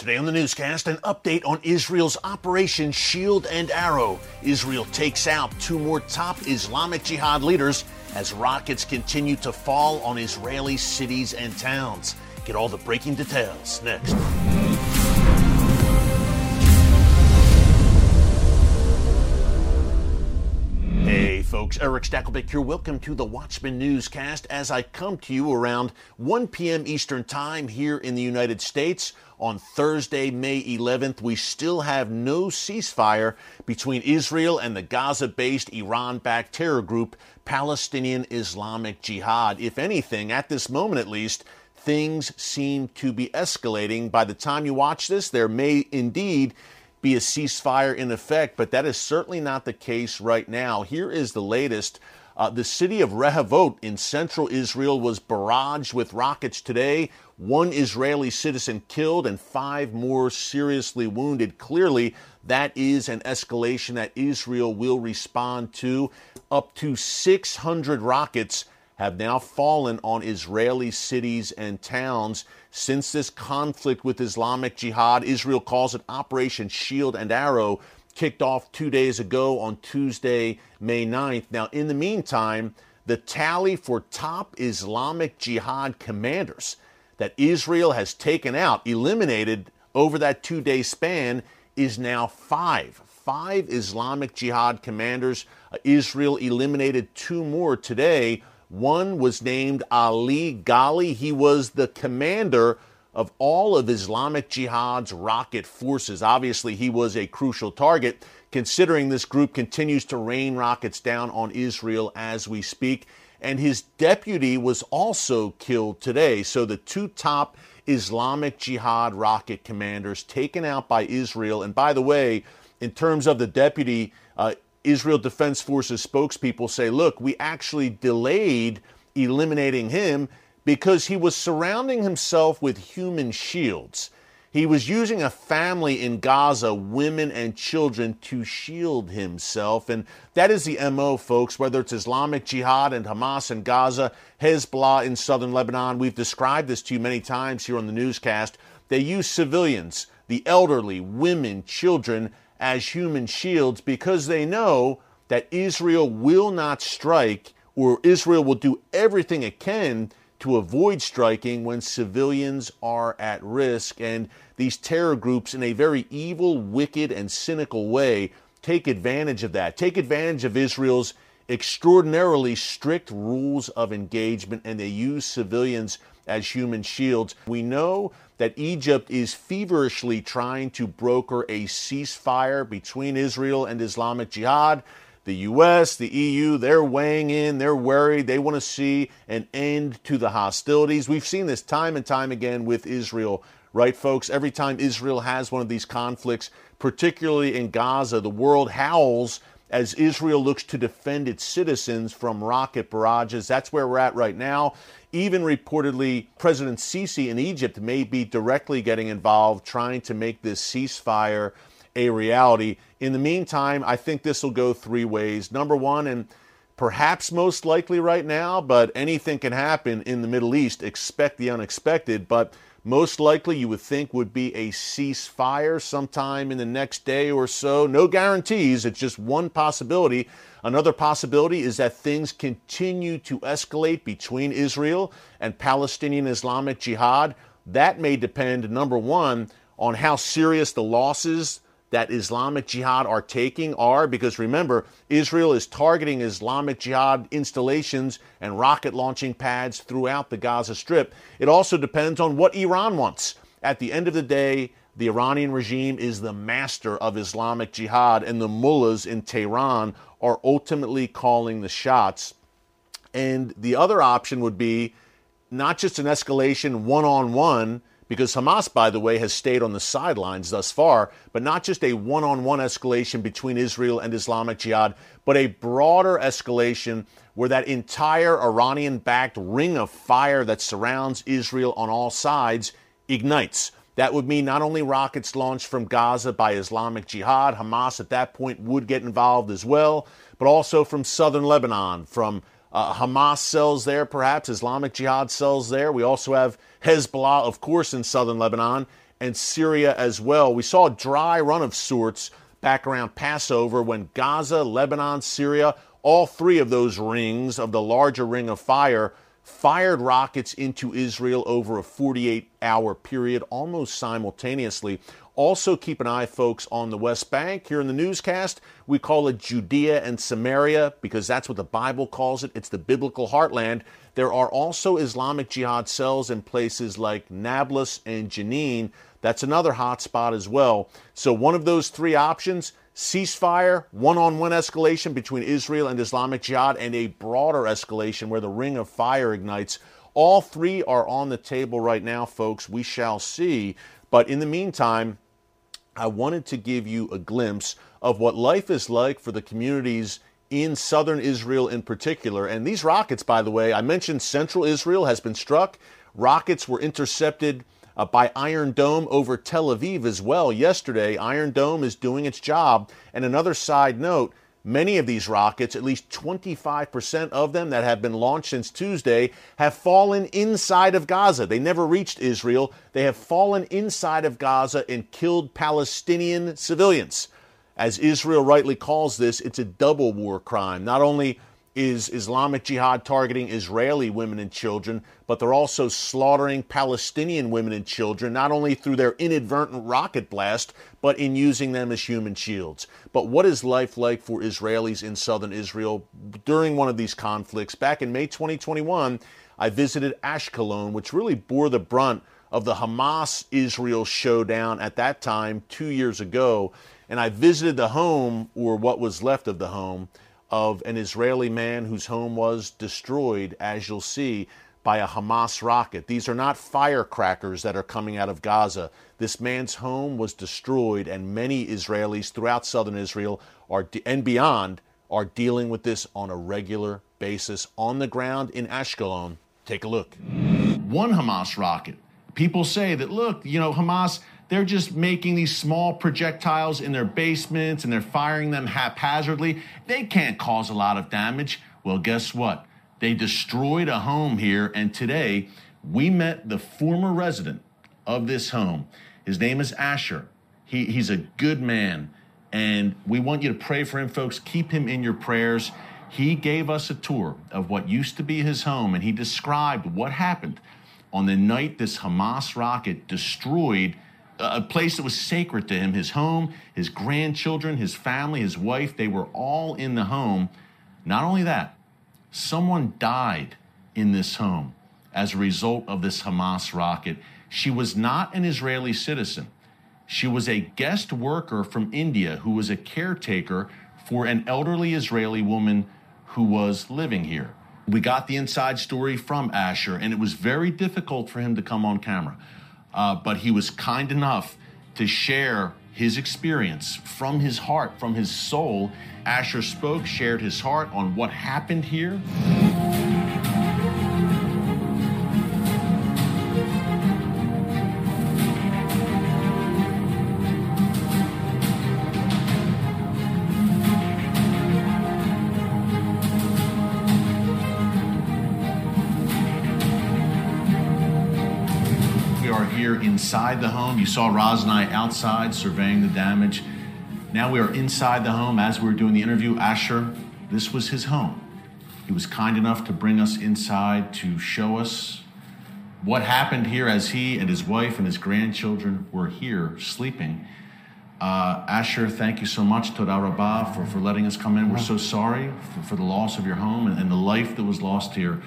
Today on the newscast, an update on Israel's Operation Shield and Arrow. Israel takes out two more top Islamic Jihad leaders as rockets continue to fall on Israeli cities and towns. Get all the breaking details next. Folks, Erick Stakelbeck here. Welcome to the Watchman Newscast as I come to you around 1 p.m. Eastern Time here in the United States on Thursday, May 11th. We still have no ceasefire between Israel and the Gaza based Iran backed terror group Palestinian Islamic Jihad. If anything, at this moment at least, things seem to be escalating. By the time you watch this, there may indeed be a ceasefire in effect, but that is certainly not the case right now. Here is the latest. Uh, the city of Rehovot in central Israel was barraged with rockets today. One Israeli citizen killed and five more seriously wounded. Clearly, that is an escalation that Israel will respond to. Up to 600 rockets have now fallen on Israeli cities and towns. Since this conflict with Islamic Jihad, Israel calls it Operation Shield and Arrow, kicked off two days ago on Tuesday, May 9th. Now, in the meantime, the tally for top Islamic Jihad commanders that Israel has taken out, eliminated over that two day span, is now five. Five Islamic Jihad commanders. Uh, Israel eliminated two more today. One was named Ali Ghali. He was the commander of all of Islamic Jihad's rocket forces. Obviously, he was a crucial target, considering this group continues to rain rockets down on Israel as we speak. And his deputy was also killed today. So the two top Islamic Jihad rocket commanders taken out by Israel. And by the way, in terms of the deputy, uh, Israel Defense Forces spokespeople say, look, we actually delayed eliminating him because he was surrounding himself with human shields. He was using a family in Gaza, women and children, to shield himself. And that is the MO, folks, whether it's Islamic Jihad and Hamas in Gaza, Hezbollah in southern Lebanon. We've described this to you many times here on the newscast. They use civilians, the elderly, women, children, as human shields because they know that Israel will not strike or Israel will do everything it can to avoid striking when civilians are at risk. And these terror groups, in a very evil, wicked, and cynical way, take advantage of that, take advantage of Israel's extraordinarily strict rules of engagement, and they use civilians as human shields. We know that Egypt is feverishly trying to broker a ceasefire between Israel and Islamic Jihad. The US, the EU, they're weighing in, they're worried, they want to see an end to the hostilities. We've seen this time and time again with Israel, right, folks? Every time Israel has one of these conflicts, particularly in Gaza, the world howls as Israel looks to defend its citizens from rocket barrages. That's where we're at right now. Even reportedly, President Sisi in Egypt may be directly getting involved trying to make this ceasefire a reality. In the meantime, I think this will go three ways. Number one, and perhaps most likely right now, but anything can happen in the Middle East. Expect the unexpected. But most likely you would think would be a ceasefire sometime in the next day or so. No guarantees, it's just one possibility. Another possibility is that things continue to escalate between Israel and Palestinian Islamic Jihad. That may depend, number one, on how serious the losses that Islamic Jihad are taking are because remember, Israel is targeting Islamic Jihad installations and rocket launching pads throughout the Gaza Strip. It also depends on what Iran wants. At the end of the day, the Iranian regime is the master of Islamic Jihad, and the mullahs in Tehran are ultimately calling the shots. And the other option would be not just an escalation one on one because Hamas, by the way, has stayed on the sidelines thus far, but not just a one on one escalation between Israel and Islamic Jihad, but a broader escalation where that entire Iranian backed ring of fire that surrounds Israel on all sides ignites. That would mean not only rockets launched from Gaza by Islamic Jihad, Hamas at that point would get involved as well, but also from southern Lebanon, from uh, Hamas cells there, perhaps Islamic Jihad cells there. We also have Hezbollah, of course, in southern Lebanon, and Syria as well. We saw a dry run of sorts back around Passover when Gaza, Lebanon, Syria, all three of those rings of the larger ring of fire fired rockets into Israel over a 48 hour period almost simultaneously. Also, keep an eye, folks, on the West Bank. Here in the newscast, we call it Judea and Samaria because that's what the Bible calls it. It's the biblical heartland. There are also Islamic Jihad cells in places like Nablus and Jenin. That's another hot spot as well. So, one of those three options ceasefire, one on one escalation between Israel and Islamic Jihad, and a broader escalation where the ring of fire ignites. All three are on the table right now, folks. We shall see. But in the meantime, I wanted to give you a glimpse of what life is like for the communities in southern Israel in particular. And these rockets, by the way, I mentioned central Israel has been struck. Rockets were intercepted uh, by Iron Dome over Tel Aviv as well yesterday. Iron Dome is doing its job. And another side note many of these rockets, at least 25% of them that have been launched since Tuesday, have fallen inside of Gaza. They never reached Israel. They have fallen inside of Gaza and killed Palestinian civilians. As Israel rightly calls this, it's a double war crime. Not only is Islamic Jihad targeting Israeli women and children, but they're also slaughtering Palestinian women and children, not only through their inadvertent rocket blast, but in using them as human shields. But what is life like for Israelis in southern Israel during one of these conflicts? Back in May 2021, I visited Ashkelon, which really bore the brunt of the Hamas Israel showdown at that time, two years ago. And I visited the home, or what was left of the home, of an Israeli man whose home was destroyed, as you'll see, by a Hamas rocket. These are not firecrackers that are coming out of Gaza. This man's home was destroyed, and many Israelis throughout southern Israel are and beyond are dealing with this on a regular basis on the ground in Ashkelon. Take a look. One Hamas rocket. People say that, look, you know, Hamas they're just making these small projectiles in their basements and they're firing them haphazardly. They can't cause a lot of damage. Well, guess what? They destroyed a home here, and today we met the former resident of this home. His name is Asher. He, he's a good man, and we want you to pray for him, folks. Keep him in your prayers. He gave us a tour of what used to be his home, and he described what happened on the night this Hamas rocket destroyed a place that was sacred to him his home, his grandchildren, his family, his wife. They were all in the home. Not only that, someone died in this home as a result of this Hamas rocket. She was not an Israeli citizen. She was a guest worker from India who was a caretaker for an elderly Israeli woman who was living here. We got the inside story from Asher, and it was very difficult for him to come on camera uh, but he was kind enough to share his experience from his heart, from his soul. Asher spoke, shared his heart on what happened here. Inside the home. You saw Roz and I outside surveying the damage. Now we are inside the home. As we were doing the interview, Asher, this was his home. He was kind enough to bring us inside to show us what happened here as he and his wife and his grandchildren were here sleeping. Uh, Asher, thank you so much, Toda Rabbah, for, for letting us come in. We're so sorry for, for the loss of your home and, and the life that was lost here.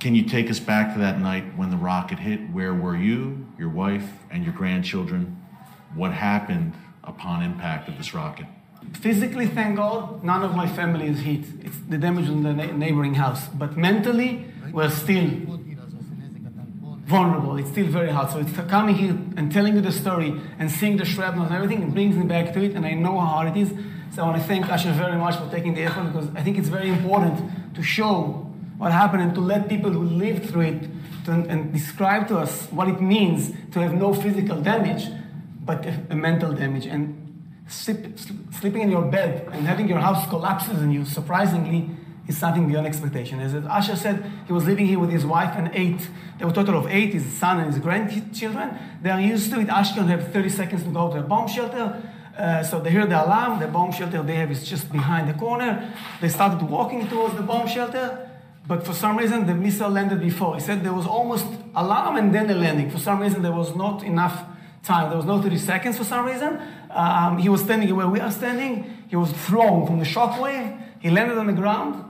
Can you take us back to that night when the rocket hit? Where were you, your wife, and your grandchildren? What happened upon impact of this rocket? Physically, thank God, none of my family is hit. It's the damage on the neighboring house. But mentally, we're still vulnerable. It's still very hard. So it's coming here and telling you the story and seeing the shrapnel and everything, it brings me back to it, and I know how hard it is. So I want to thank Asher very much for taking the effort because I think it's very important to show what happened and to let people who lived through it to, and describe to us what it means to have no physical damage, but a, a mental damage. And sleep, sleeping in your bed and having your house collapses on you, surprisingly, is something beyond expectation. As Asher said, he was living here with his wife and eight. There were a total of eight, his son and his grandchildren. They are used to it. Ashkelon have 30 seconds to go to a bomb shelter. Uh, so they hear the alarm. The bomb shelter they have is just behind the corner. They started walking towards the bomb shelter, but for some reason the missile landed before. He said there was almost alarm and then the landing. For some reason there was not enough time. There was no 30 seconds for some reason. Um, he was standing where we are standing. He was thrown from the shockwave. He landed on the ground.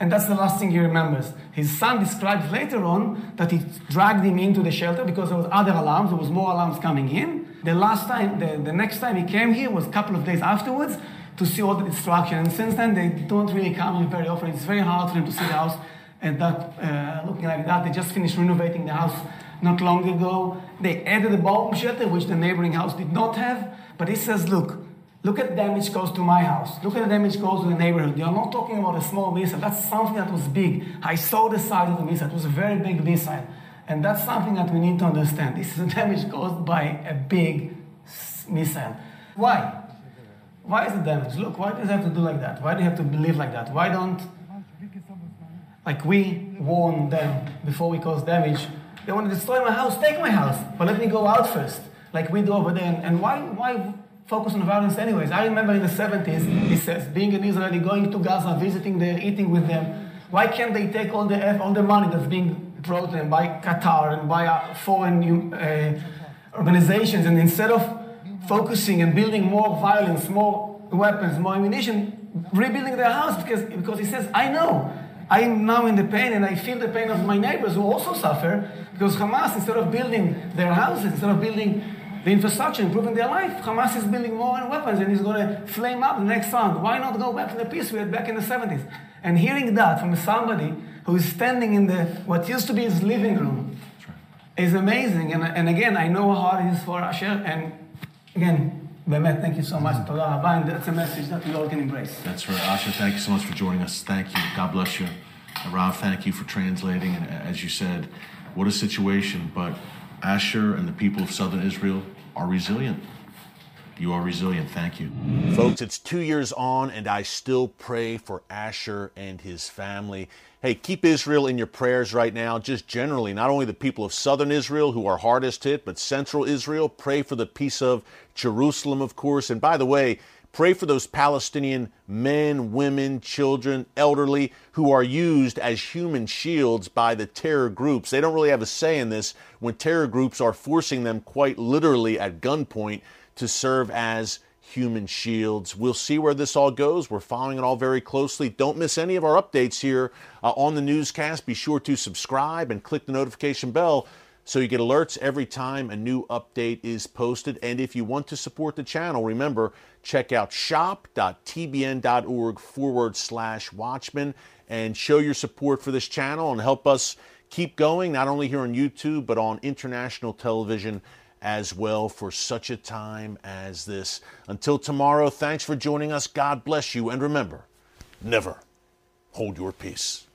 And that's the last thing he remembers. His son describes later on that he dragged him into the shelter because there was other alarms. There was more alarms coming in. The last time, the, the next time he came here was a couple of days afterwards to see all the destruction. And since then, they don't really come here very often. It's very hard for them to see the house and that uh, looking like that. They just finished renovating the house not long ago. They added a bomb shelter, which the neighboring house did not have. But he says, look, Look at the damage caused to my house. Look at the damage caused to the neighborhood. You're not talking about a small missile. That's something that was big. I saw the size of the missile. It was a very big missile. And that's something that we need to understand. This is a damage caused by a big missile. Why? Why is it damage? Look, why does it have to do like that? Why do you have to believe like that? Why don't, like we warn them before we cause damage, they want to destroy my house, take my house, but let me go out first, like we do over there. And, why, why focus on violence anyways. I remember in the 70s, he says, being an Israeli, going to Gaza, visiting there, eating with them. Why can't they take all the, F all the money that's being brought them by Qatar and by uh, foreign uh, organizations, and instead of focusing and building more violence, more weapons, more ammunition, rebuilding their house because, because he says, I know. I am now in the pain and I feel the pain of my neighbors who also suffer because Hamas, instead of building their houses, instead of building the infrastructure, improving their life. Hamas is building more and weapons and is going to flame up the next round. Why not go back to the peace we had back in the 70s? And hearing that from somebody who is standing in the what used to be his living room is amazing. And, and again, I know how hard it is for Asher. And again, Bemet, thank you so much. And that's a message that we all can embrace. That's right. Asher, thank you so much for joining us. Thank you. God bless you. Rav, thank you for translating. And as you said, what a situation. But Asher and the people of southern Israel are resilient. You are resilient. Thank you. Folks, it's two years on, and I still pray for Asher and his family. Hey, keep Israel in your prayers right now, just generally, not only the people of southern Israel who are hardest hit, but central Israel. Pray for the peace of Jerusalem, of course. And by the way, Pray for those Palestinian men, women, children, elderly who are used as human shields by the terror groups. They don't really have a say in this when terror groups are forcing them quite literally at gunpoint to serve as human shields. We'll see where this all goes. We're following it all very closely. Don't miss any of our updates here uh, on the newscast. Be sure to subscribe and click the notification bell so you get alerts every time a new update is posted. And if you want to support the channel, remember, check out shop.tbn.org forward slash watchman and show your support for this channel and help us keep going, not only here on YouTube, but on international television as well for such a time as this. Until tomorrow, thanks for joining us. God bless you. And remember, never hold your peace.